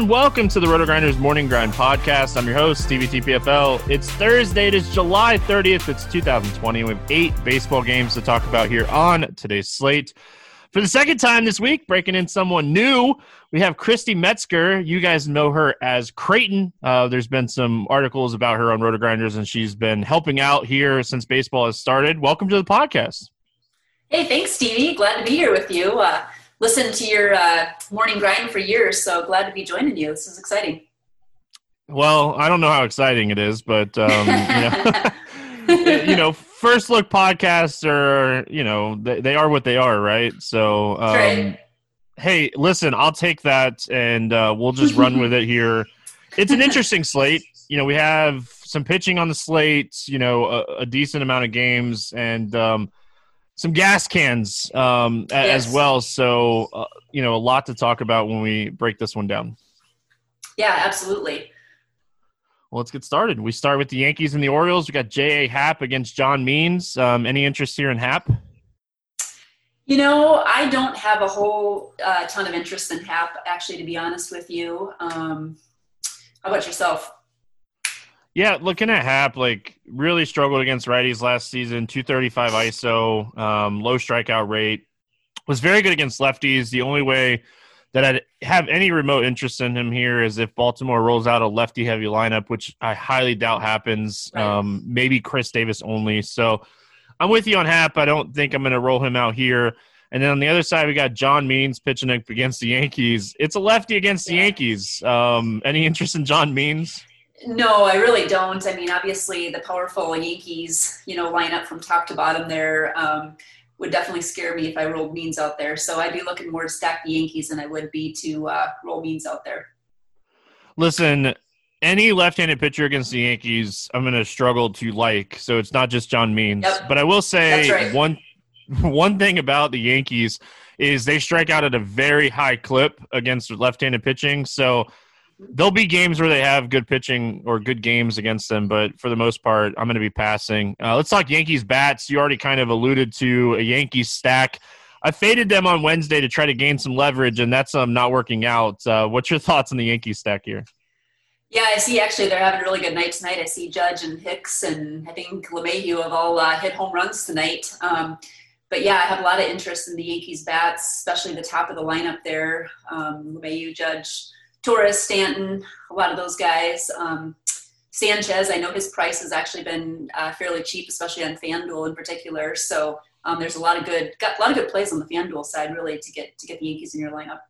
everyone. Welcome to the Roto Grinders Morning Grind Podcast. I'm your host, Stevie TPFL. It's Thursday. It is July 30th. It's 2020. We have eight baseball games to talk about here on today's slate. For the second time this week, breaking in someone new, we have Christy Metzger. You guys know her as Krayton. Uh, there's been some articles about her on Roto Grinders, and she's been helping out here since baseball has started. Welcome to the podcast. Hey, thanks, Stevie. Glad to be here with you. Uh, listened to your uh, morning grind for years, so glad to be joining you. This is exciting. Well, I don't know how exciting it is, but um, you, know, you know, first look podcasts are, you know, they, they are what they are, right? So, um, right. hey, listen, I'll take that, and uh, we'll just run with it here. It's an interesting slate. You know, we have some pitching on the slate. You know, a, a decent amount of games, and um, some gas cans um, yes. as well. So, uh, you know, a lot to talk about when we break this one down. Yeah, absolutely. Well, let's get started. We start with the Yankees and the Orioles. We got J.A. Happ against John Means. Um, any interest here in Happ? You know, I don't have a whole uh, ton of interest in Happ, actually, to be honest with you. Um, how about yourself? Yeah, looking at Happ, like really struggled against righties last season. Two thirty five ISO, um, low strikeout rate. Was very good against lefties. The only way that I'd have any remote interest in him here is if Baltimore rolls out a lefty heavy lineup, which I highly doubt happens. Right. Um, maybe Chris Davis only. So I'm with you on Happ. I don't think I'm going to roll him out here. And then on the other side, we got John Means pitching against the Yankees. It's a lefty against the Yankees. Um, any interest in John Means? No, I really don't. I mean, obviously, the powerful Yankees, you know, line up from top to bottom there um, would definitely scare me if I rolled Means out there. So I'd be looking more to stack the Yankees than I would be to uh, roll Means out there. Listen, any left-handed pitcher against the Yankees, I'm going to struggle to like. So it's not just John Means, yep. but I will say right. one one thing about the Yankees is they strike out at a very high clip against left-handed pitching. So there'll be games where they have good pitching or good games against them, but for the most part, I'm going to be passing. Uh, let's talk Yankees bats. You already kind of alluded to a Yankees stack. I faded them on Wednesday to try to gain some leverage, and that's um, not working out. Uh, what's your thoughts on the Yankees stack here? Yeah, I see. Actually, they're having a really good night tonight. I see Judge and Hicks, and I think LeMahieu have all uh, hit home runs tonight. Um, but yeah, I have a lot of interest in the Yankees bats, especially the top of the lineup there. Um, LeMahieu, Judge, Torres, Stanton, a lot of those guys. Um, Sanchez, I know his price has actually been uh, fairly cheap, especially on FanDuel in particular. So um, there's a lot of good, got a lot of good plays on the FanDuel side, really, to get to get the Yankees in your lineup.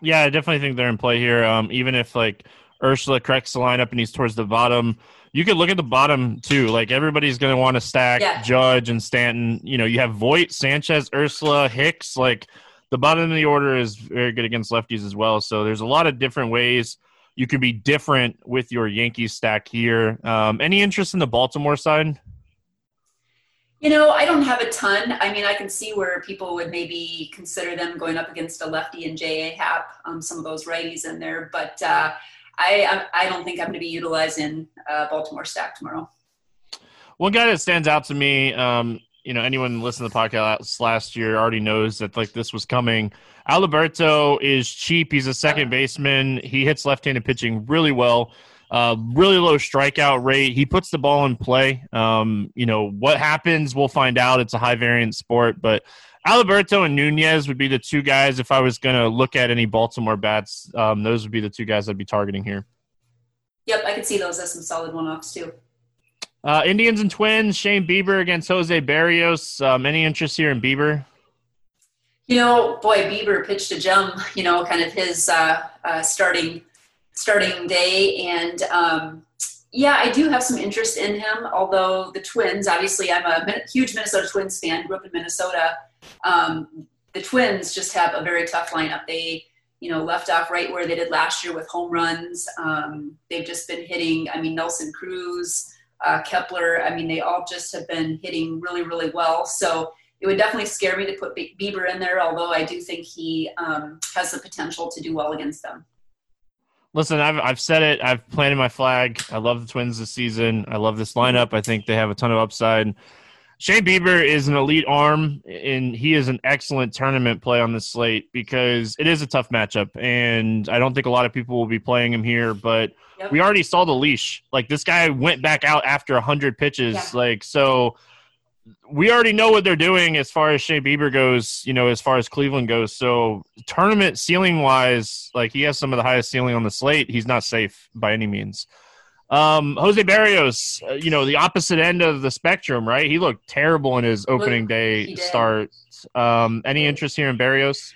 Yeah, I definitely think they're in play here. Um, even if like Urshela corrects the lineup and he's towards the bottom, you could look at the bottom too. Like everybody's going to want to stack yeah. Judge and Stanton. You know, you have Voit, Sanchez, Urshela, Hicks. Like the bottom of the order is very good against lefties as well. So there's a lot of different ways you could be different with your Yankees stack here. Um, any interest in the Baltimore side? You know, I don't have a ton. I mean, I can see where people would maybe consider them going up against a lefty and J.A. Happ, um, some of those righties in there. But uh, I, I don't think I'm going to be utilizing uh, Baltimore stack tomorrow. One guy that stands out to me, um, you know anyone listening to the podcast last year already knows that like this was coming. Alberto is cheap. He's a second baseman. He hits left-handed pitching really well. Uh, really low strikeout rate. He puts the ball in play. Um, you know what happens, we'll find out. It's a high variance sport, but Alberto and Nunez would be the two guys if I was going to look at any Baltimore bats. Um, those would be the two guys I'd be targeting here. Yep, I could see those as some solid one-offs too. Uh, Indians and Twins, Shane Bieber against Jose Berrios. Um, any interest here in Bieber? You know, boy, Bieber pitched a gem. You know, kind of his uh, uh, starting starting day, and um, yeah, I do have some interest in him. Although the Twins, obviously, I'm a huge Minnesota Twins fan. Grew up in Minnesota. Um, the Twins just have a very tough lineup. They you know, left off right where they did last year with home runs. Um, they've just been hitting, I mean, Nelson Cruz, uh, Kepler. I mean, they all just have been hitting really, really well. So it would definitely scare me to put Bieber in there, although I do think he um, has the potential to do well against them. Listen, I've I've said it. I've planted my flag. I love the Twins this season. I love this lineup. I think they have a ton of upside. Shane Bieber is an elite arm, and he is an excellent tournament play on the slate because it is a tough matchup, and I don't think a lot of people will be playing him here. But yep. we already saw the leash; like this guy went back out after hundred pitches, yeah. like so. We already know what they're doing as far as Shane Bieber goes, you know, as far as Cleveland goes. So tournament ceiling wise, like he has some of the highest ceiling on the slate. He's not safe by any means. Um, Jose Berrios, uh, you know, the opposite end of the spectrum, right? He looked terrible in his opening day start. Um, any interest here in Berrios?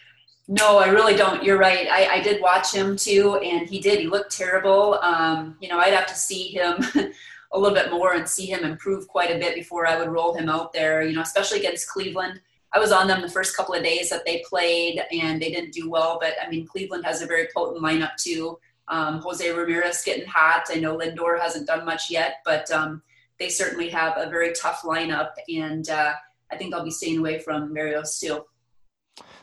No, I really don't. You're right. I, I did watch him too, and he did. He looked terrible. Um, you know, I'd have to see him a little bit more and see him improve quite a bit before I would roll him out there, you know, especially against Cleveland. I was on them the first couple of days that they played, and they didn't do well. But I mean, Cleveland has a very potent lineup too. Um, Jose Ramirez getting hot. I know Lindor hasn't done much yet, but um, they certainly have a very tough lineup, and uh, I think I'll be staying away from Berrios too.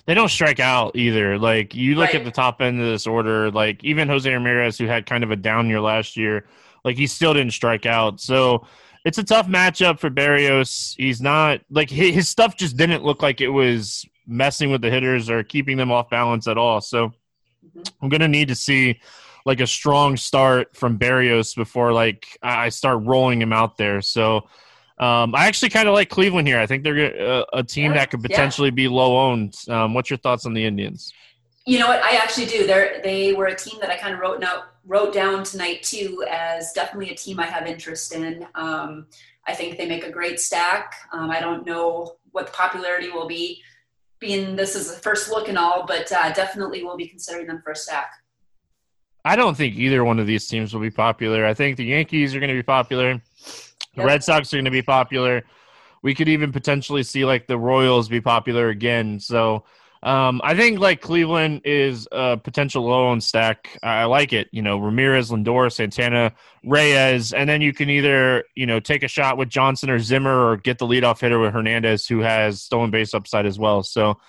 They don't strike out either. Like you look right. at the top end of this order, like even Jose Ramirez, who had kind of a down year last year, like he still didn't strike out. So it's a tough matchup for Berrios. He's not like his stuff just didn't look like it was messing with the hitters or keeping them off balance at all. So mm-hmm. I'm gonna need to see like a strong start from Berrios before like I start rolling him out there. So um, I actually kind of like Cleveland here. I think they're a, a team that could potentially yeah. be low owned. Um, what's your thoughts on the Indians? You know what? I actually do. They they were a team that I kind of wrote now wrote down tonight too as definitely a team I have interest in. Um, I think they make a great stack. Um, I don't know what the popularity will be, being this is the first look and all, but uh, definitely will be considering them for a stack. I don't think either one of these teams will be popular. I think the Yankees are going to be popular. The yep. Red Sox are going to be popular. We could even potentially see like the Royals be popular again. So um, I think like Cleveland is a potential low on stack. I like it. You know, Ramirez, Lindor, Santana, Reyes, and then you can either you know take a shot with Johnson or Zimmer or get the leadoff hitter with Hernandez, who has stolen base upside as well. So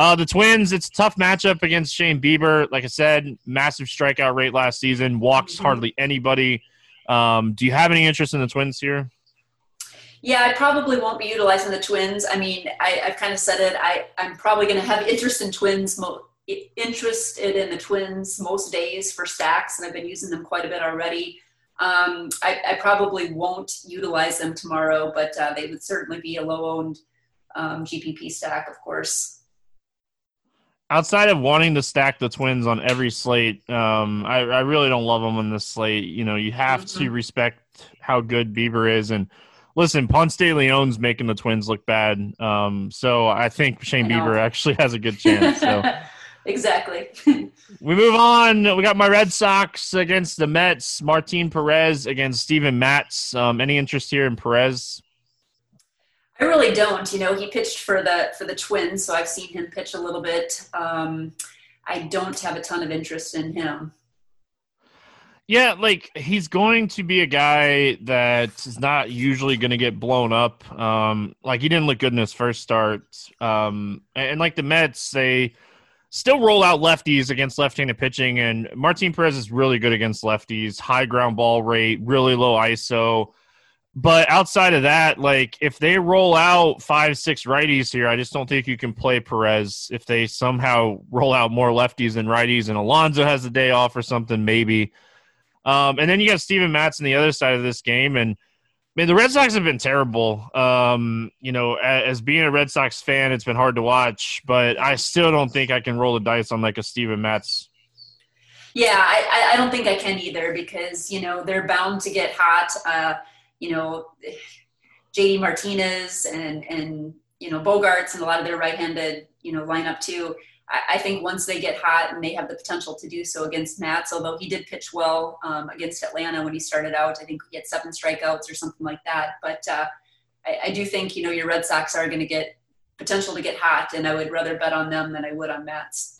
uh, the Twins, it's a tough matchup against Shane Bieber. Like I said, massive strikeout rate last season, walks hardly anybody. Um, do you have any interest in the Twins here? Yeah, I probably won't be utilizing the Twins. I mean, I, have kind of said it. I, I'm probably going to have interest in Twins, mo- interested in the Twins most days for stacks, and I've been using them quite a bit already. Um, I, I, probably won't utilize them tomorrow, but uh, they would certainly be a low owned um, GPP stack, of course outside of wanting to stack the Twins on every slate, um, I, I, really don't love them on this slate. You know, you have mm-hmm. to respect how good Bieber is. And listen, Ponce de Leon's making the Twins look bad. Um, so I think Shane I Bieber actually has a good chance. So. exactly. we move on. We got my Red Sox against the Mets. Martin Perez against Steven Matz. Um, any interest here in Perez? I really don't. You know, he pitched for the for the Twins, so I've seen him pitch a little bit. Um, I don't have a ton of interest in him. Yeah, like he's going to be a guy that is not usually going to get blown up. Um, like he didn't look good in his first start, um, and, and like the Mets, they still roll out lefties against left-handed pitching, and Martin Perez is really good against lefties. High ground ball rate, really low ISO. But outside of that, like if they roll out five, six righties here, I just don't think you can play Perez. If they somehow roll out more lefties than righties and Alonso has a day off or something, maybe. Um, and then you got Steven Matz on the other side of this game. And I mean, the Red Sox have been terrible. Um, you know, as, as, being a Red Sox fan, it's been hard to watch, but I still don't think I can roll the dice on like a Steven Matz. Yeah, I, I don't think I can either because, you know, they're bound to get hot. Uh, you know, JD Martinez and and you know Bogaerts and a lot of their right-handed you know lineup too. I, I think once they get hot and they have the potential to do so against Matz, although he did pitch well um, against Atlanta when he started out, I think he had seven strikeouts or something like that. But uh, I, I do think you know your Red Sox are going to get potential to get hot, and I would rather bet on them than I would on Matz.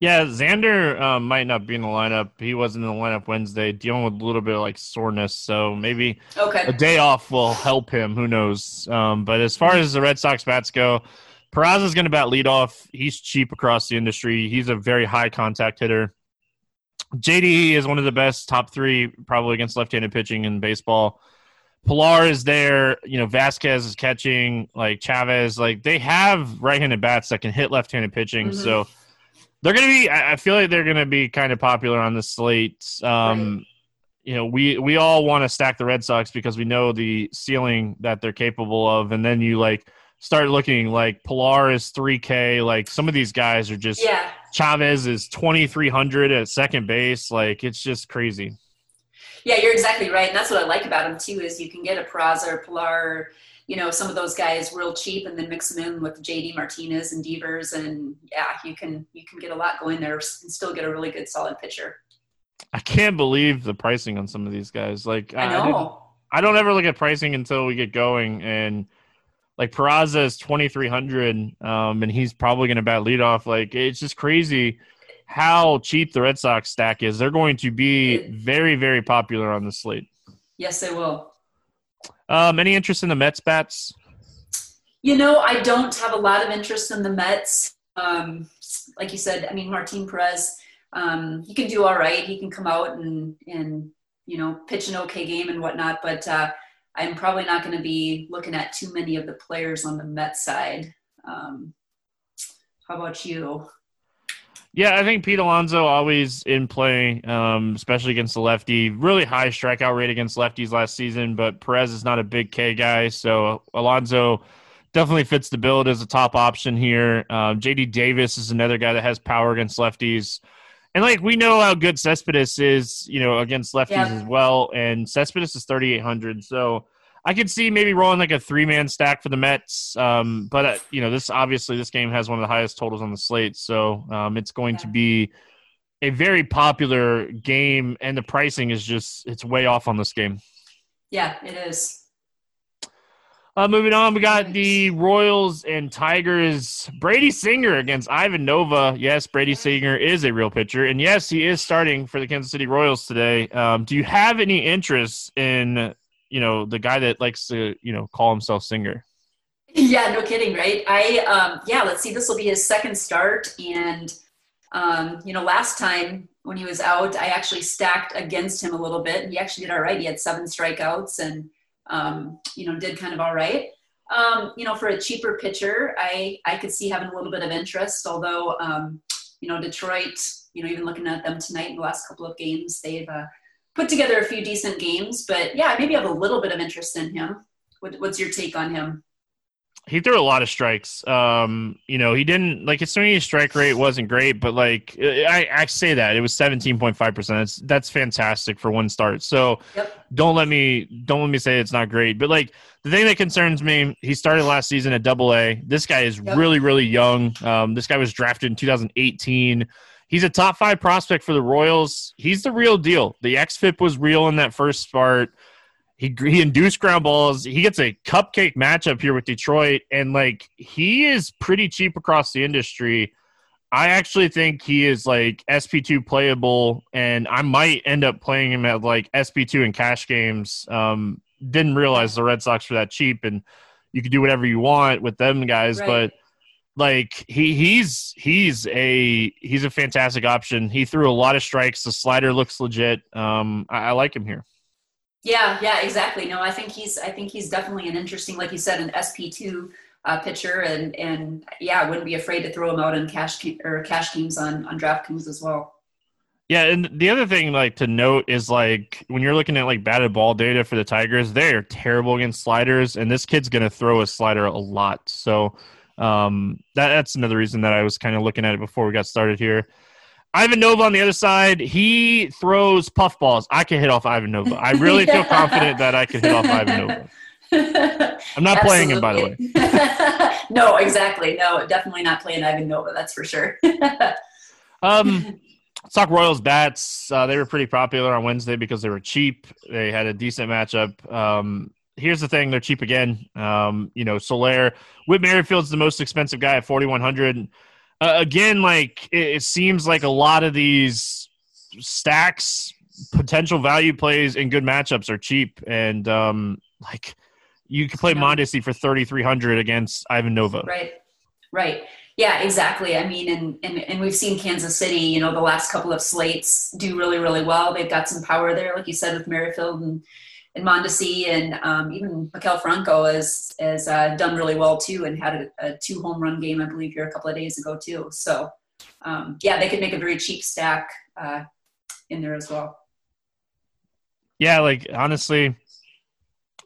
Yeah, Xander um, might not be in the lineup. He wasn't in the lineup Wednesday, dealing with a little bit of like soreness. So maybe okay. a day off will help him. Who knows? Um, but as far as the Red Sox bats go, Peraza is going to bat leadoff. He's cheap across the industry. He's a very high contact hitter. JDE is one of the best top three, probably against left-handed pitching in baseball. Pilar is there. You know, Vasquez is catching. Like Chavis, like they have right-handed bats that can hit left-handed pitching. Mm-hmm. So they're going to be. I feel like they're going to be kind of popular on the slate. Um, right. You know, we we all want to stack the Red Sox because we know the ceiling that they're capable of, and then you like start looking like Pilar is 3K. Like some of these guys are just. Yeah. Chavis is 2,300 at second base. Like it's just crazy. Yeah, you're exactly right, and that's what I like about him too. Is you can get a Peraza or Pilar, you know, some of those guys real cheap, and then mix them in with JD Martinez and Devers, and yeah, you can you can get a lot going there and still get a really good solid pitcher. I can't believe the pricing on some of these guys. Like I know. I, I don't ever look at pricing until we get going, and like Peraza is twenty three hundred, um, and he's probably going to bat leadoff. Like it's just crazy how cheap the Red Sox stack is. They're going to be very, very popular on the slate. Yes, they will. Um, any interest in the Mets bats? You know, I don't have a lot of interest in the Mets. Um, like you said, I mean, Martin Perez, um, he can do all right. He can come out and, and, you know, pitch an okay game and whatnot, but uh, I'm probably not going to be looking at too many of the players on the Mets side. Um, how about you? Yeah, I think Pete Alonso always in play, um, especially against the lefty. Really high strikeout rate against lefties last season, but Perez is not a big K guy, so Alonso definitely fits the build as a top option here. Um, JD Davis is another guy that has power against lefties. And like we know how good Cespedes is, you know, against lefties yeah. as well. And Cespedes is 3,800. So I could see maybe rolling like a three man stack for the Mets. Um, but uh, you know, this obviously this game has one of the highest totals on the slate, so um, it's going to be a very popular game, and the pricing is just it's way off on this game. Yeah, it is. Uh, moving on, we got the Royals and Tigers. Brady Singer against Ivan Nova. Yes, Brady Singer is a real pitcher, and yes, he is starting for the Kansas City Royals today. Um, do you have any interest in you know the guy that likes to you know call himself singer. Yeah no kidding right? I um yeah let's see this will be his second start. And um you know last time when he was out i actually stacked against him a little bit. And he actually did all right. He had seven strikeouts and um you know did kind of all right. Um you know for a cheaper pitcher i i could see having a little bit of interest although um you know detroit you know even looking at them tonight in the last couple of games they've uh, put together a few decent games. But yeah, maybe have a little bit of interest in him. What, what's your take on him? He threw a lot of strikes. Um, you know, he didn't like his swinging strike rate wasn't great, but like I, I say that it was seventeen point five percent. That's that's fantastic for one start. So yep. don't let me don't let me say it's not great. But like the thing that concerns me, he started last season at Double A. This guy is yep. really really young. Um, this guy was drafted in 2018 he's a top five prospect for the Royals. He's the real deal. The xFIP was real in that first start. He he induced ground balls. He gets a cupcake matchup here with Detroit, and like he is pretty cheap across the industry. I actually think he is like SP2 playable, and I might end up playing him at like SP2 in cash games. Um, didn't realize the Red Sox were that cheap, and you could do whatever you want with them guys, right. but like he he's he's a he's a fantastic option. He threw a lot of strikes. The slider looks legit. Um, I, I like him here. Yeah, yeah, exactly. No, I think he's I think he's definitely an interesting, like you said, an SP two uh, pitcher, and and yeah, I wouldn't be afraid to throw him out in cash or cash teams on on DraftKings as well. Yeah, and the other thing like to note is like when you're looking at like batted ball data for the Tigers, they are terrible against sliders, and this kid's gonna throw a slider a lot. So um, that, that's another reason that I was kind of looking at it before we got started here. Ivan Nova on the other side, he throws puff balls. I can hit off Ivan Nova. I really feel confident that I can hit off Ivan Nova. I'm not playing him, by the way. no, exactly. No, definitely not playing Ivan Nova. That's for sure. um, let's talk Royals bats. Uh, they were pretty popular on Wednesday because they were cheap. They had a decent matchup. Um, here's the thing: they're cheap again. Um, you know, Soler, Whit Merrifield's the most expensive guy at forty one hundred. Uh, again, like it, it, seems like a lot of these stacks, potential value plays and good matchups are cheap, and um, like you can play yeah. Mondesi for thirty three hundred against Ivan Nova. Right. Right. Yeah, exactly. I mean, and, and and we've seen Kansas City, you know, the last couple of slates do really, really well. They've got some power there, like you said, with Merrifield and and Mondesi and um, even Maikel Franco has has uh, done really well too, and had a, a, two home run game, I believe, here a couple of days ago too. So um, yeah, they could make a very cheap stack uh, in there as well. Yeah, like honestly,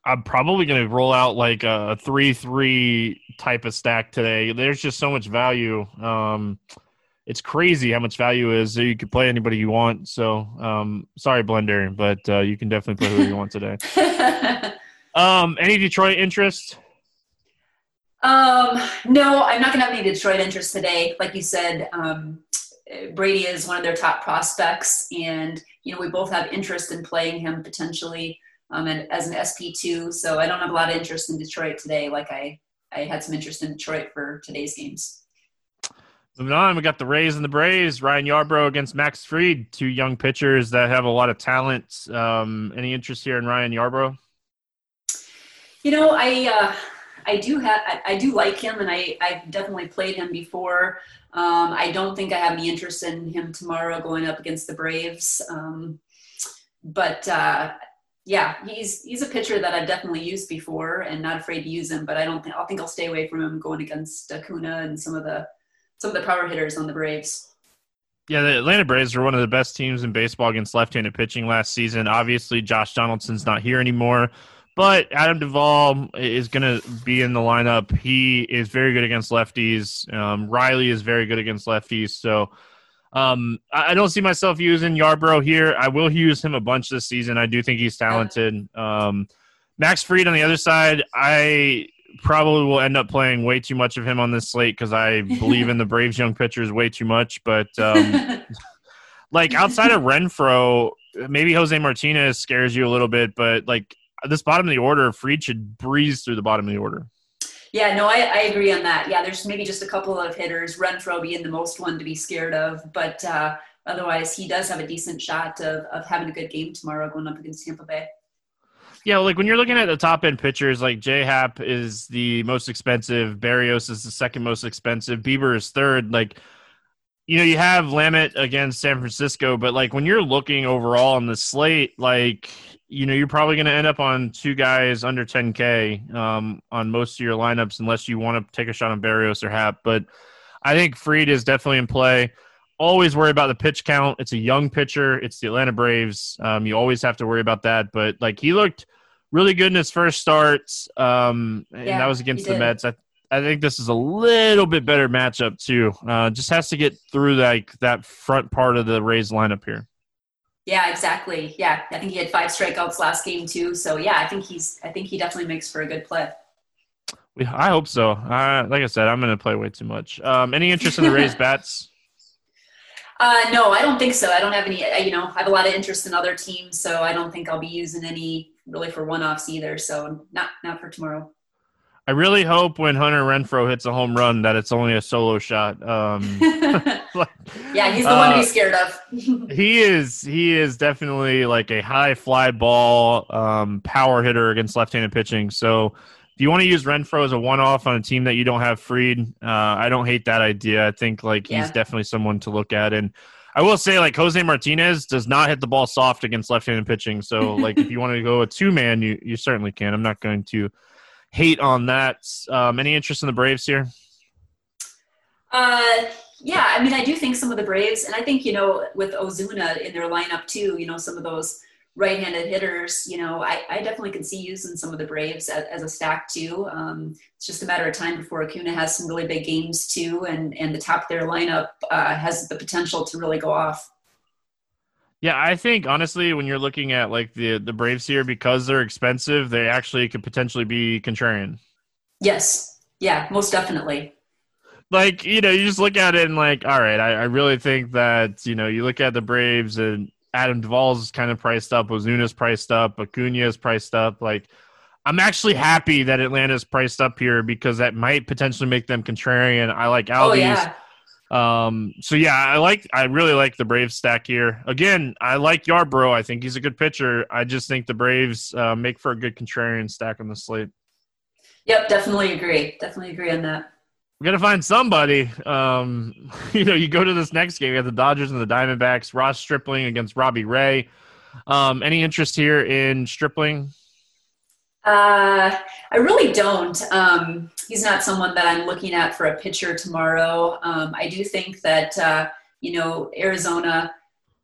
I'm probably going to roll out like a three-three type of stack today. There's just so much value. Um, it's crazy how much value is. You can play anybody you want. So, um, sorry, Blender, but uh, you can definitely play who you want today. um, any Detroit interest? Um, no, I'm not going to have any Detroit interest today. Like you said, um, Brady is one of their top prospects, and you know we both have interest in playing him potentially um, and as an SP2. So I don't have a lot of interest in Detroit today. Like I, I had some interest in Detroit for today's games. Moving on, we got the Rays and the Braves. Ryan Yarbrough against Max Fried, two young pitchers that have a lot of talent. Um, any interest here in Ryan Yarbrough? You know, I uh, I do have I, I, do like him, and I I've definitely played him before. Um, I don't think I have any interest in him tomorrow going up against the Braves. Um, but uh, yeah, he's he's a pitcher that I've definitely used before, and not afraid to use him. But I don't think I think I'll stay away from him going against Acuna and some of the some of the power hitters on the Braves. Yeah, the Atlanta Braves were one of the best teams in baseball against left-handed pitching last season. Obviously, Josh Donaldson's not here anymore, but Adam Duvall is going to be in the lineup. He is very good against lefties. Um, Riley is very good against lefties. So um, I don't see myself using Yarbrough here. I will use him a bunch this season. I do think he's talented. Um, Max Fried on the other side, I probably will end up playing way too much of him on this slate because I believe in the Braves young pitchers way too much. But um, like outside of Renfroe, maybe Jose Martinez scares you a little bit, but like this bottom of the order, Fried should breeze through the bottom of the order. Yeah, no, I, I agree on that. Yeah, there's maybe just a couple of hitters, Renfroe being the most one to be scared of, but uh, otherwise he does have a decent shot of, of having a good game tomorrow going up against Tampa Bay. Yeah, like when you're looking at the top end pitchers, like J Happ is the most expensive, Berrios is the second most expensive, Bieber is third. Like, you know, you have Lamet against San Francisco, but like when you're looking overall on the slate, like you know, you're probably going to end up on two guys under 10K um, on most of your lineups, unless you want to take a shot on Berrios or Happ. But I think Fried is definitely in play. Always worry about the pitch count. It's a young pitcher. It's the Atlanta Braves. Um, you always have to worry about that. But like he looked really good in his first starts, um, and yeah, that was against the Mets. I, I think this is a little bit better matchup too. Uh, just has to get through like that front part of the Rays lineup here. Yeah, exactly. Yeah, I think he had five strikeouts last game too. So yeah, I think he's. I think he definitely makes for a good play. I hope so. Uh, like I said, I'm going to play way too much. Um, any interest in the Rays bats? Uh, no, I don't think so. I don't have any. You know, I have a lot of interest in other teams, so I don't think I'll be using any really for one-offs either. So not not for tomorrow. I really hope when Hunter Renfroe hits a home run that it's only a solo shot. Um, yeah, he's the uh, one to be uh, scared of. he is. He is definitely like a high fly ball um, power hitter against left-handed pitching. So you want to use Renfroe as a one-off on a team that you don't have Fried? uh, I don't hate that idea. I think like he's definitely someone to look at and. I will say, like Jose Martinez does not hit the ball soft against left-handed pitching. So, like, if you want to go a two-man, you you certainly can. I'm not going to hate on that. Um, any interest in the Braves here? Uh, yeah, I mean, I do think some of the Braves, and I think you know with Ozuna in their lineup too. You know, some of those right-handed hitters. You know, I, I definitely can see using some of the Braves as, as a stack too. Um, it's just a matter of time before Acuna has some really big games too, and and the top of their lineup uh, has the potential to really go off. Yeah, I think honestly, when you're looking at like the the Braves here, because they're expensive, they actually could potentially be contrarian. Yes. Yeah, most definitely. Like you know, you just look at it and like, all right, I, I really think that you know, you look at the Braves and Adam Duvall's is kind of priced up, Ozuna's priced up, Acuna's priced up. Like, I'm actually happy that Atlanta's priced up here because that might potentially make them contrarian. I like Albies. Oh, yeah. Um, so yeah, I like I really like the Braves stack here. Again, I like Yarbrough. I think he's a good pitcher. I just think the Braves uh, make for a good contrarian stack on the slate. Yep, definitely agree. Definitely agree on that. We got to find somebody. Um, you know, you go to this next game. You have the Dodgers and the Diamondbacks. Ross Stripling against Robbie Ray. Um, any interest here in Stripling? Uh, I really don't. Um, he's not someone that I'm looking at for a pitcher tomorrow. Um, I do think that uh, you know Arizona,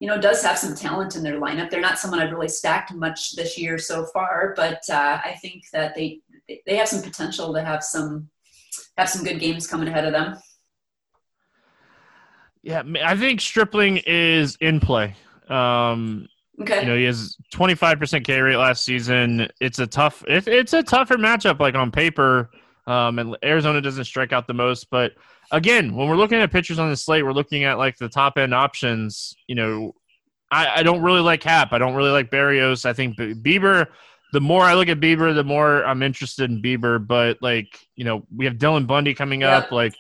you know, does have some talent in their lineup. They're not someone I've really stacked much this year so far, but uh, I think that they they have some potential to have some have some good games coming ahead of them. Yeah, I think Stripling is in play. Um, Okay. You know, he has 25% K rate last season. It's a tough, it, it's a tougher matchup, like on paper. Um, and Arizona doesn't strike out the most, but again, when we're looking at pitchers on the slate, we're looking at like the top end options. You know, I, I don't really like Happ. I don't really like Berrios. I think Bieber. The more I look at Bieber, the more I'm interested in Bieber. But like, you know, we have Dylan Bundy coming yep. up. Like,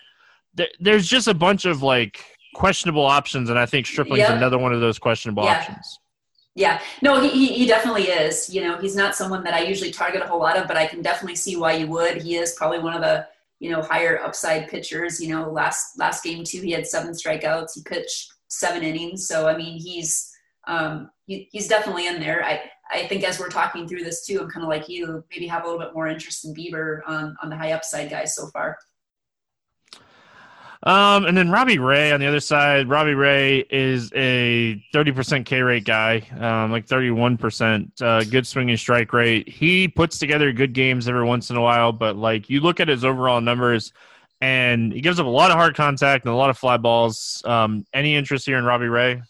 th- there's just a bunch of like questionable options, and I think Stripling's yep. another one of those questionable yeah. options. Yeah, no, he, he definitely is. You know, he's not someone that I usually target a whole lot of, but I can definitely see why you would. He is probably one of the you know higher upside pitchers. You know, last last game too, he had seven strikeouts. He pitched seven innings, so I mean, he's um, he, he's definitely in there. I I think as we're talking through this too, I'm kind of like you, maybe have a little bit more interest in Bieber on on the high upside guys so far. Um, and then Robbie Ray on the other side. Robbie Ray is a 30% K rate guy, um, like 31%, uh, good swinging strike rate. He puts together good games every once in a while, but like you look at his overall numbers and he gives up a lot of hard contact and a lot of fly balls. Um, any interest here in Robbie Ray?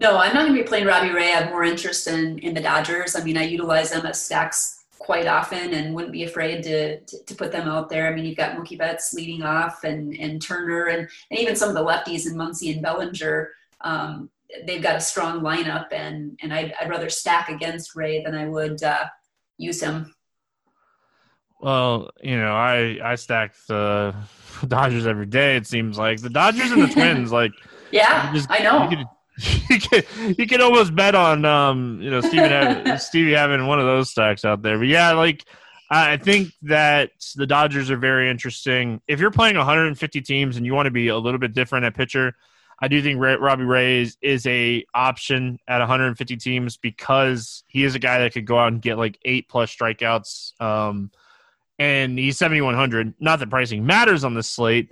No, I'm not going to be playing Robbie Ray. I have more interest in, in the Dodgers. I mean, I utilize them as stacks quite often and wouldn't be afraid to, to, to, put them out there. I mean, you've got Mookie Betts leading off and, and Turner and, and even some of the lefties in Muncy and Bellinger. Um, they've got a strong lineup and, and I'd, I'd rather stack against Ray than I would uh, use him. Well, you know, I, I stack the Dodgers every day. It seems like the Dodgers and the Twins, like, yeah, just, I know you can you can almost bet on um you know Steven having, Stevie having one of those stacks out there. But yeah, like I think that the Dodgers are very interesting. If you're playing 150 teams and you want to be a little bit different at pitcher, I do think Robbie Ray is, is a option at 150 teams because he is a guy that could go out and get like eight plus strikeouts. Um, and he's 7100. Not that pricing matters on this slate,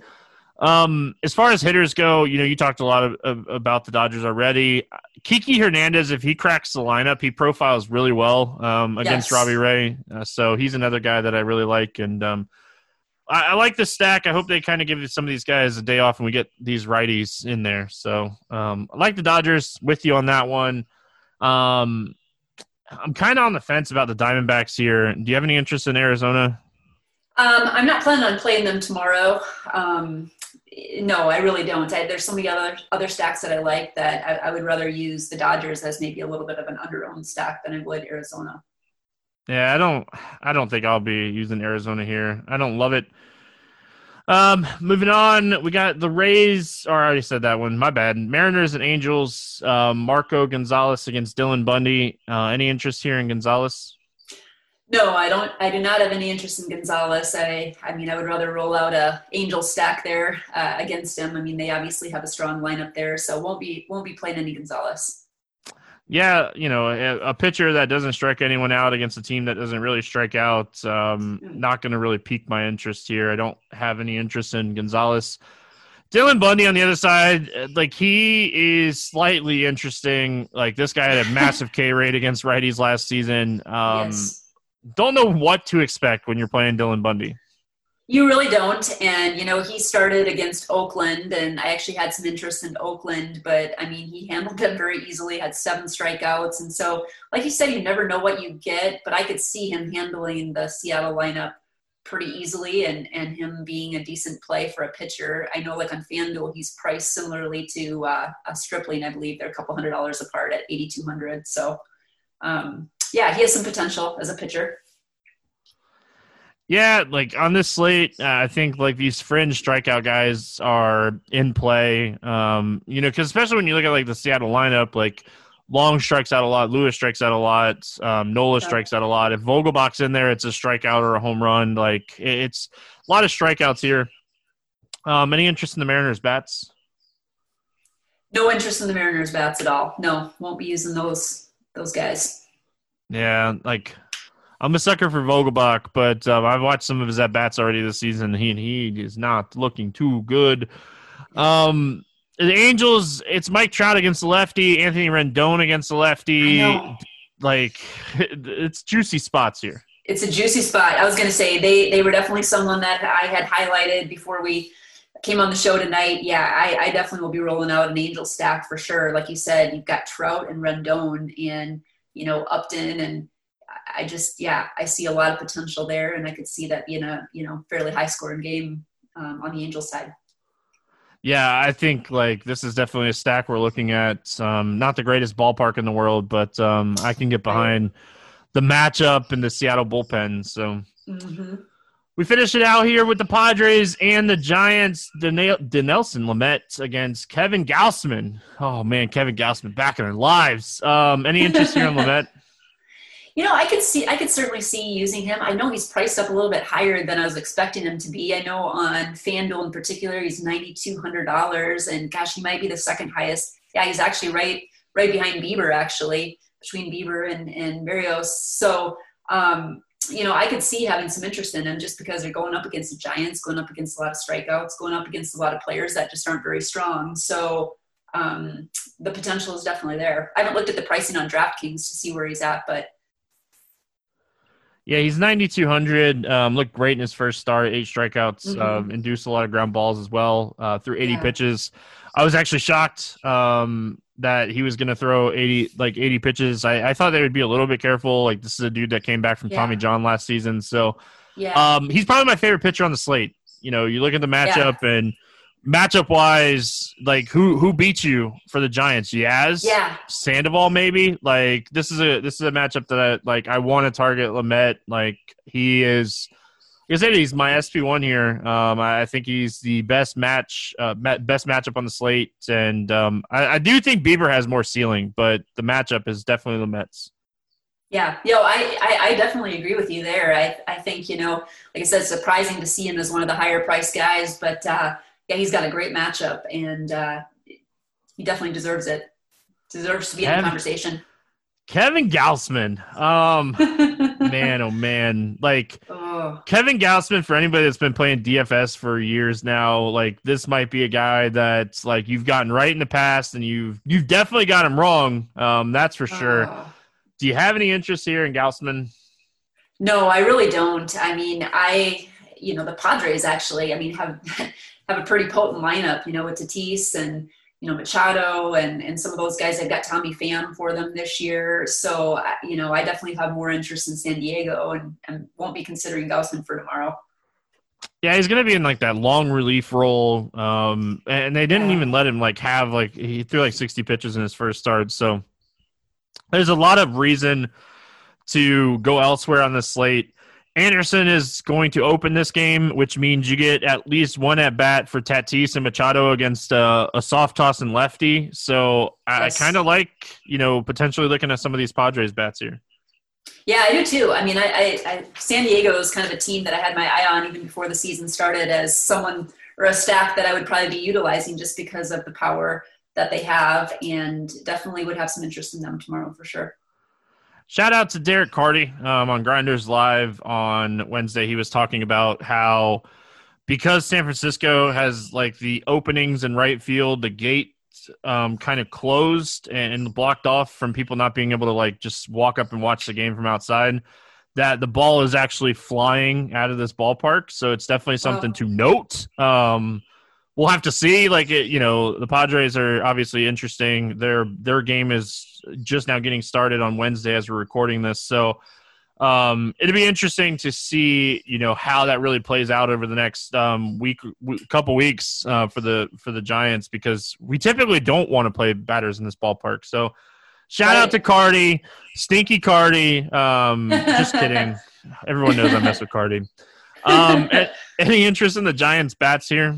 um, as far as hitters go, you know, you talked a lot of, of, about the Dodgers already. Kiki Hernandez, if he cracks the lineup, he profiles really well um, against yes. Robbie Ray. Uh, so he's another guy that I really like, and um, I, I, like the stack. I hope they kind of give some of these guys a day off and we get these righties in there. So um, I like the Dodgers with you on that one. Um, I'm kind of on the fence about the Diamondbacks here. Do you have any interest in Arizona? Um, I'm not planning on playing them tomorrow. Um, no, I really don't. I, there's so many other other stacks that I like that I, I, would rather use the Dodgers as maybe a little bit of an under-owned stack than I would Arizona. Yeah, I don't. I don't think I'll be using Arizona here. I don't love it. Um, moving on, we got the Rays. Or I already said that one. My bad. Mariners and Angels. Um, Marco Gonzalez against Dylan Bundy. Uh, any interest here in Gonzalez? No, I don't. I do not have any interest in Gonzalez. I, I mean, I would rather roll out a Angel stack there uh, against him. I mean, they obviously have a strong lineup there, so won't be won't be playing any Gonzalez. Yeah, you know, a, a pitcher that doesn't strike anyone out against a team that doesn't really strike out, um, mm. not going to really pique my interest here. I don't have any interest in Gonzalez. Dylan Bundy on the other side, like he is slightly interesting. Like this guy had a massive K rate against righties last season. Um, yes don't know what to expect when you're playing Dylan Bundy. You really don't. And, you know, he started against Oakland, and I actually had some interest in Oakland, but I mean, he handled them very easily, had seven strikeouts. And so, like you said, you never know what you get, but I could see him handling the Seattle lineup pretty easily and, and him being a decent play for a pitcher. I know, like on FanDuel, he's priced similarly to uh, a Stripling. I believe they're a couple hundred dollars apart at 8,200. So, um, yeah, he has some potential as a pitcher. Yeah, like on this slate, uh, I think like these fringe strikeout guys are in play. Um, you know, because especially when you look at like the Seattle lineup, like Long strikes out a lot, Lewis strikes out a lot, um, Nola yeah. strikes out a lot. If Vogelbach's in there, it's a strikeout or a home run. Like it's a lot of strikeouts here. Um, any interest in the Mariners bats? No interest in the Mariners bats at all. No, won't be using those those guys. Yeah, like I'm a sucker for Vogelbach, but um, I've watched some of his at bats already this season. He he is not looking too good. Um, the Angels, it's Mike Trout against the lefty, Anthony Rendon against the lefty. Like it's juicy spots here. It's a juicy spot. I was going to say they they were definitely someone that I had highlighted before we came on the show tonight. Yeah, I, I definitely will be rolling out an Angel stack for sure. Like you said, you've got Trout and Rendon and you know Upton and I just yeah I see a lot of potential there, and I could see that being a you know fairly high scoring game um, on the Angel side. Yeah, I think like this is definitely a stack we're looking at. Um, not the greatest ballpark in the world, but um, I can get behind the matchup and the Seattle bullpen. So mm-hmm. We finish it out here with the Padres and the Giants. Dinelson Lamet against Kevin Gausman. Oh man, Kevin Gausman back in our lives. Um, any interest here in Lamet? You know, I could see, I could certainly see using him. I know he's priced up a little bit higher than I was expecting him to be. I know on FanDuel in particular, he's ninety two hundred dollars, and gosh, he might be the second highest. Yeah, he's actually right, right behind Bieber, actually between Bieber and and Berrios. So, um, you know, I could see having some interest in him just because they're going up against the Giants, going up against a lot of strikeouts, going up against a lot of players that just aren't very strong. So. Um, the potential is definitely there. I haven't looked at the pricing on DraftKings to see where he's at, but yeah, he's 9,200. Um, looked great in his first start, eight strikeouts, mm-hmm. um, induced a lot of ground balls as well uh, through 80 yeah. pitches. I was actually shocked um, that he was going to throw 80 like 80 pitches. I, I, thought they would be a little bit careful. Like this is a dude that came back from yeah. Tommy John last season, so yeah, um, he's probably my favorite pitcher on the slate. You know, you look at the matchup yeah. and matchup wise, like who who beats you for the Giants? Yaz, yeah, Sandoval, maybe. Like this is a this is a matchup that I, like I want to target Lamet. Like he is. Like I said, he's my SP one here. Um, I think he's the best match, uh, best matchup on the slate, and um, I, I, do think Bieber has more ceiling, but the matchup is definitely the Mets. Yeah, yo, I, I, I, definitely agree with you there. I, I think you know, like I said, surprising to see him as one of the higher priced guys, but uh, yeah, he's got a great matchup, and uh, he definitely deserves it. Deserves to be Kevin, in the conversation. Kevin Gausman, um, man, oh man, like oh. Kevin Gausman. For anybody that's been playing DFS for years now, like this might be a guy that's like you've gotten right in the past, and you've you've definitely got him wrong. Um, that's for sure. Oh. Do you have any interest here in Gausman? No, I really don't. I mean, I you know the Padres actually. I mean, have have a pretty potent lineup, you know, with Tatis and you know Machado and and some of those guys. They've got Tommy Pham for them this year, so you know I definitely have more interest in San Diego and, and won't be considering Gausman for tomorrow. Yeah, he's gonna be in like that long relief role, um, and they didn't yeah. even let him like have like he threw like sixty pitches in his first start. So there's a lot of reason to go elsewhere on the slate. Anderson is going to open this game, which means you get at least one at bat for Tatis and Machado against uh, a soft toss and lefty. So yes. I, kind of like, you know, potentially looking at some of these Padres bats here. Yeah, I do too. I mean, I, I, I, San Diego is kind of a team that I had my eye on even before the season started as someone or a staff that I would probably be utilizing just because of the power that they have, and definitely would have some interest in them tomorrow for sure. Shout out to Derek Carty um, on Grinders Live on Wednesday. He was talking about how because San Francisco has like the openings in right field, the gate um, kind of closed and blocked off from people not being able to like just walk up and watch the game from outside. That the ball is actually flying out of this ballpark, so it's definitely something to note. Um, we'll have to see. Like it, you know, the Padres are obviously interesting. Their their game is just now getting started on Wednesday as we're recording this. So um, it'd be interesting to see, you know, how that really plays out over the next um, week, w- couple weeks uh, for the for the Giants because we typically don't want to play batters in this ballpark. So shout right. out to Carty, Stinky Carty. Um, just kidding. Everyone knows I mess with Carty. Um, any interest in the Giants bats here?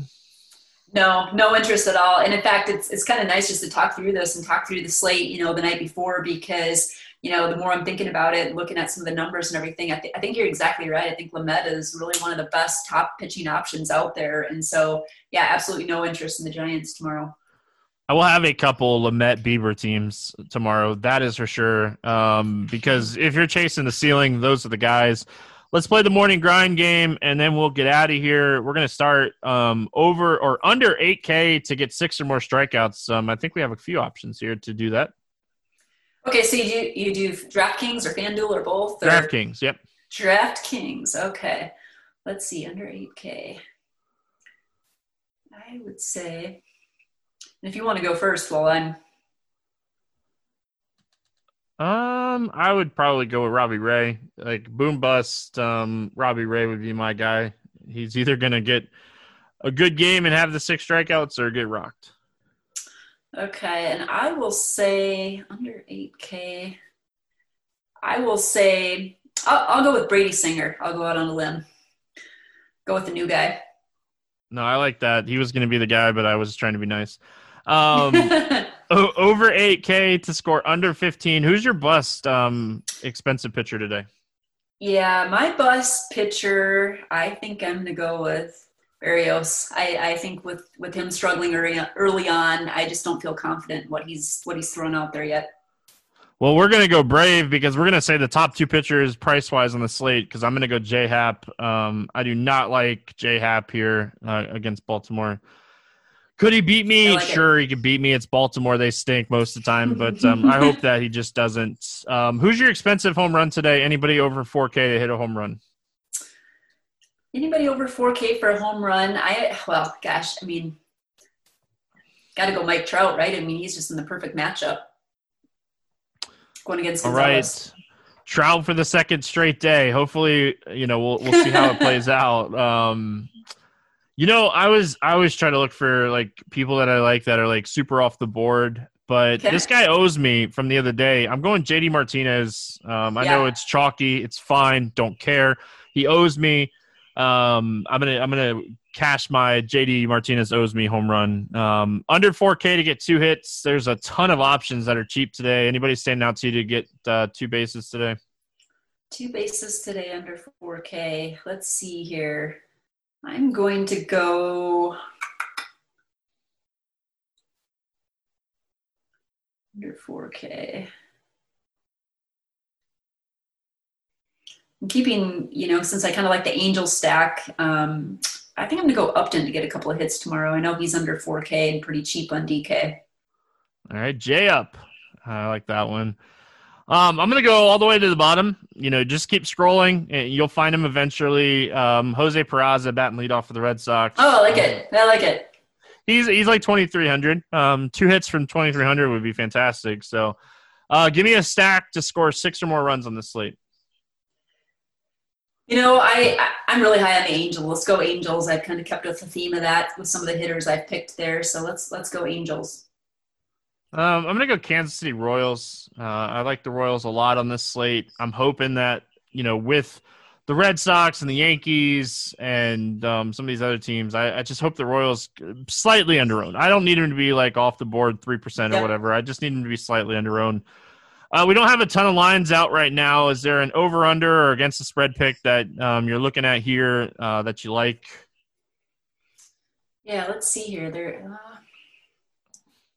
No, no interest at all. And in fact, it's it's kind of nice just to talk through this and talk through the slate, you know, the night before because you know the more I'm thinking about it, looking at some of the numbers and everything, I, th- I think you're exactly right. I think Lamet is really one of the best top pitching options out there, and so yeah, absolutely no interest in the Giants tomorrow. I will have a couple Lamet Bieber teams tomorrow. That is for sure. Um, because if you're chasing the ceiling, those are the guys. Let's play the morning grind game, and then we'll get out of here. We're going to start um, over or under 8K to get six or more strikeouts. Um, I think we have a few options here to do that. Okay, so you do, you do DraftKings or FanDuel or both? Or? DraftKings, yep. DraftKings, okay. Let's see, under 8K. I would say, if you want to go first while I'm. Um, I would probably go with Robbie Ray. Like boom bust, um, Robbie Ray would be my guy. He's either gonna get a good game and have the six strikeouts or get rocked. Okay, and I will say under 8K, I will say I'll, I'll, go with Brady Singer. I'll go out on a limb. Go with the new guy. No, I like that. He was going to be the guy, but I was trying to be nice. Um, o- over 8K to score under 15. Who's your bust um, expensive pitcher today? Yeah, my bust pitcher, I think I'm going to go with Berrios. I, I think with with him struggling early, early on, I just don't feel confident what he's what he's thrown out there yet. Well, we're gonna go brave because we're gonna say the top two pitchers price wise on the slate because I'm gonna go J Happ. Um, I do not like J Happ here uh, against Baltimore. Could he beat me? Like sure, it. he could beat me. It's Baltimore; they stink most of the time. But um, I hope that he just doesn't. Um, who's your expensive home run today? Anybody over 4K to hit a home run? Anybody over 4K for a home run? I well, gosh, I mean, got to go Mike Trout, right? I mean, he's just in the perfect matchup going against. Gonzales. All right, Trout for the second straight day. Hopefully, you know we'll we'll see how it plays out. Um, you know, I was I always try to look for like people that I like that are like super off the board. But okay. this guy owes me from the other day. I'm going JD Martinez. Um, I yeah. know it's chalky. It's fine. Don't care. He owes me. Um, I'm gonna I'm gonna cash my JD Martinez owes me home run. Um, under 4K to get two hits. There's a ton of options that are cheap today. Anybody standing out to you to get uh, two bases today? Two bases today under 4K. Let's see here. I'm going to go under 4K. I'm keeping, you know, since I kind of like the angel stack, um, I think I'm going to go Upton to get a couple of hits tomorrow. I know he's under 4K and pretty cheap on DK. All right, J up. I like that one. Um, I'm going to go all the way to the bottom. You know, just keep scrolling. And you'll find him eventually. Um, Jose Peraza batting lead off for the Red Sox. Oh, I like it. I like it. He's he's like 2,300. Um, two hits from 2,300 would be fantastic. So, uh, give me a stack to score six or more runs on the slate. You know, I, I am really high on the Angels. Let's go Angels. I've kind of kept with the theme of that with some of the hitters I've picked there. So let's let's go Angels. Um, I'm gonna go Kansas City Royals. Uh, I like the Royals a lot on this slate. I'm hoping that you know with the Red Sox and the Yankees and um, some of these other teams, I, I, just hope the Royals slightly under owned. I don't need them to be like off the board three percent or whatever. I just need them to be slightly under owned. Uh, we don't have a ton of lines out right now. Is there an over under or against the spread pick that um, you're looking at here uh, that you like? Yeah, let's see here. There.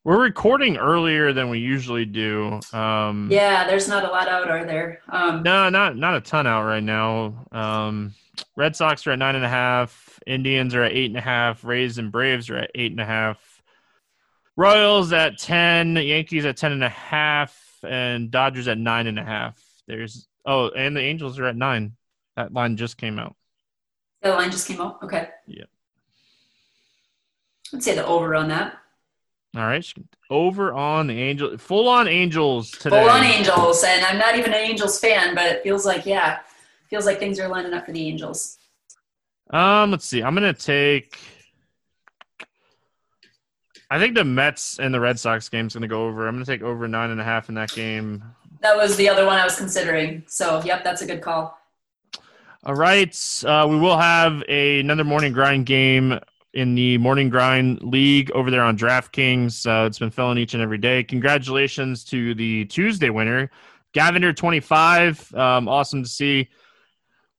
We're recording earlier than we usually do. Um, yeah, there's not a lot out, are there? Um, no, not not a ton out right now. Um, Red Sox are at nine and a half. Indians are at eight and a half. Rays and Braves are at eight and a half. Royals at ten. Yankees at ten and a half and Dodgers at nine and a half. There's oh, and the Angels are at nine. That line just came out. The line just came out. Okay. Yeah. I'd say the over on that. All right, over on the Angels, full on Angels today. Full on Angels, and I'm not even an Angels fan, but it feels like yeah, feels like things are lining up for the Angels. Um, let's see. I'm gonna take I think the Mets and the Red Sox game is going to go over. I'm going to take over nine and a half in that game. That was the other one I was considering. So, yep, that's a good call. All right. Uh, we will have a, another morning grind game in the morning grind league over there on DraftKings. Uh, it's been filling each and every day. Congratulations to the Tuesday winner, Gaviner 25. Um, awesome to see.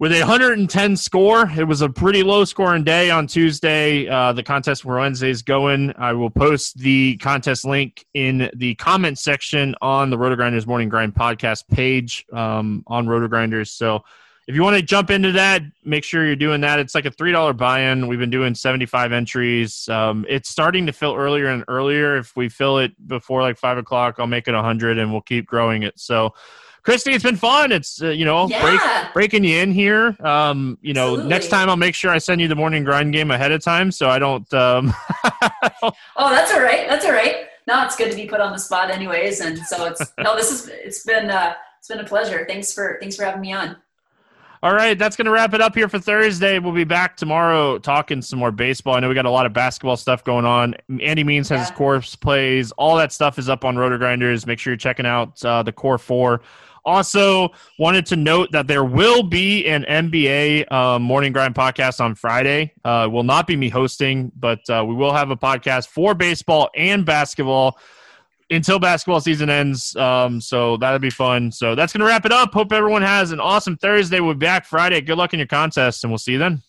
with a 110 score. It was a pretty low scoring day on Tuesday. Uh, the contest for Wednesday is going. I will post the contest link in the comment section on the RotoGrinders Morning Grind podcast page um, on RotoGrinders. So if you want to jump into that, make sure you're doing that. It's like a $3 buy in. We've been doing 75 entries. Um, it's starting to fill earlier and earlier. If we fill it before like 5 o'clock, I'll make it a 100 and we'll keep growing it. So, Christy, it's been fun. It's uh, you know yeah. break, breaking you in here. Um, you know, Absolutely. next time I'll make sure I send you the morning grind game ahead of time so I don't. Um... oh, that's all right. That's all right. No, it's good to be put on the spot, anyways. And so it's no, this is it's been uh, it's been a pleasure. Thanks for thanks for having me on. All right, that's going to wrap it up here for Thursday. We'll be back tomorrow talking some more baseball. I know we got a lot of basketball stuff going on. Andy Means has yeah. his course plays. All that stuff is up on RotoGrinders. Make sure you're checking out uh, the Core 4. Also, wanted to note that there will be an NBA uh, Morning Grind podcast on Friday. Uh, will not be me hosting, but uh, we will have a podcast for baseball and basketball until basketball season ends. Um, so that'll be fun. So that's going to wrap it up. Hope everyone has an awesome Thursday. We'll be back Friday. Good luck in your contest, and we'll see you then.